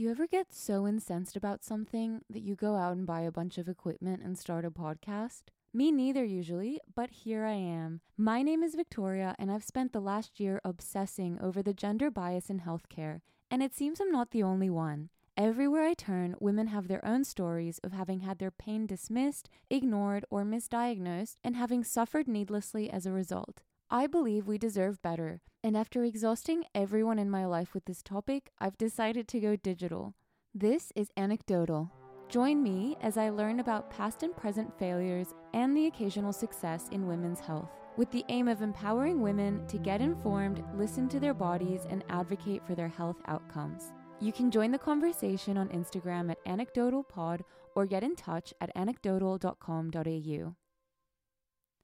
Do you ever get so incensed about something that you go out and buy a bunch of equipment and start a podcast? Me neither, usually, but here I am. My name is Victoria, and I've spent the last year obsessing over the gender bias in healthcare, and it seems I'm not the only one. Everywhere I turn, women have their own stories of having had their pain dismissed, ignored, or misdiagnosed, and having suffered needlessly as a result. I believe we deserve better, and after exhausting everyone in my life with this topic, I've decided to go digital. This is anecdotal. Join me as I learn about past and present failures and the occasional success in women's health, with the aim of empowering women to get informed, listen to their bodies, and advocate for their health outcomes. You can join the conversation on Instagram at anecdotalpod or get in touch at anecdotal.com.au.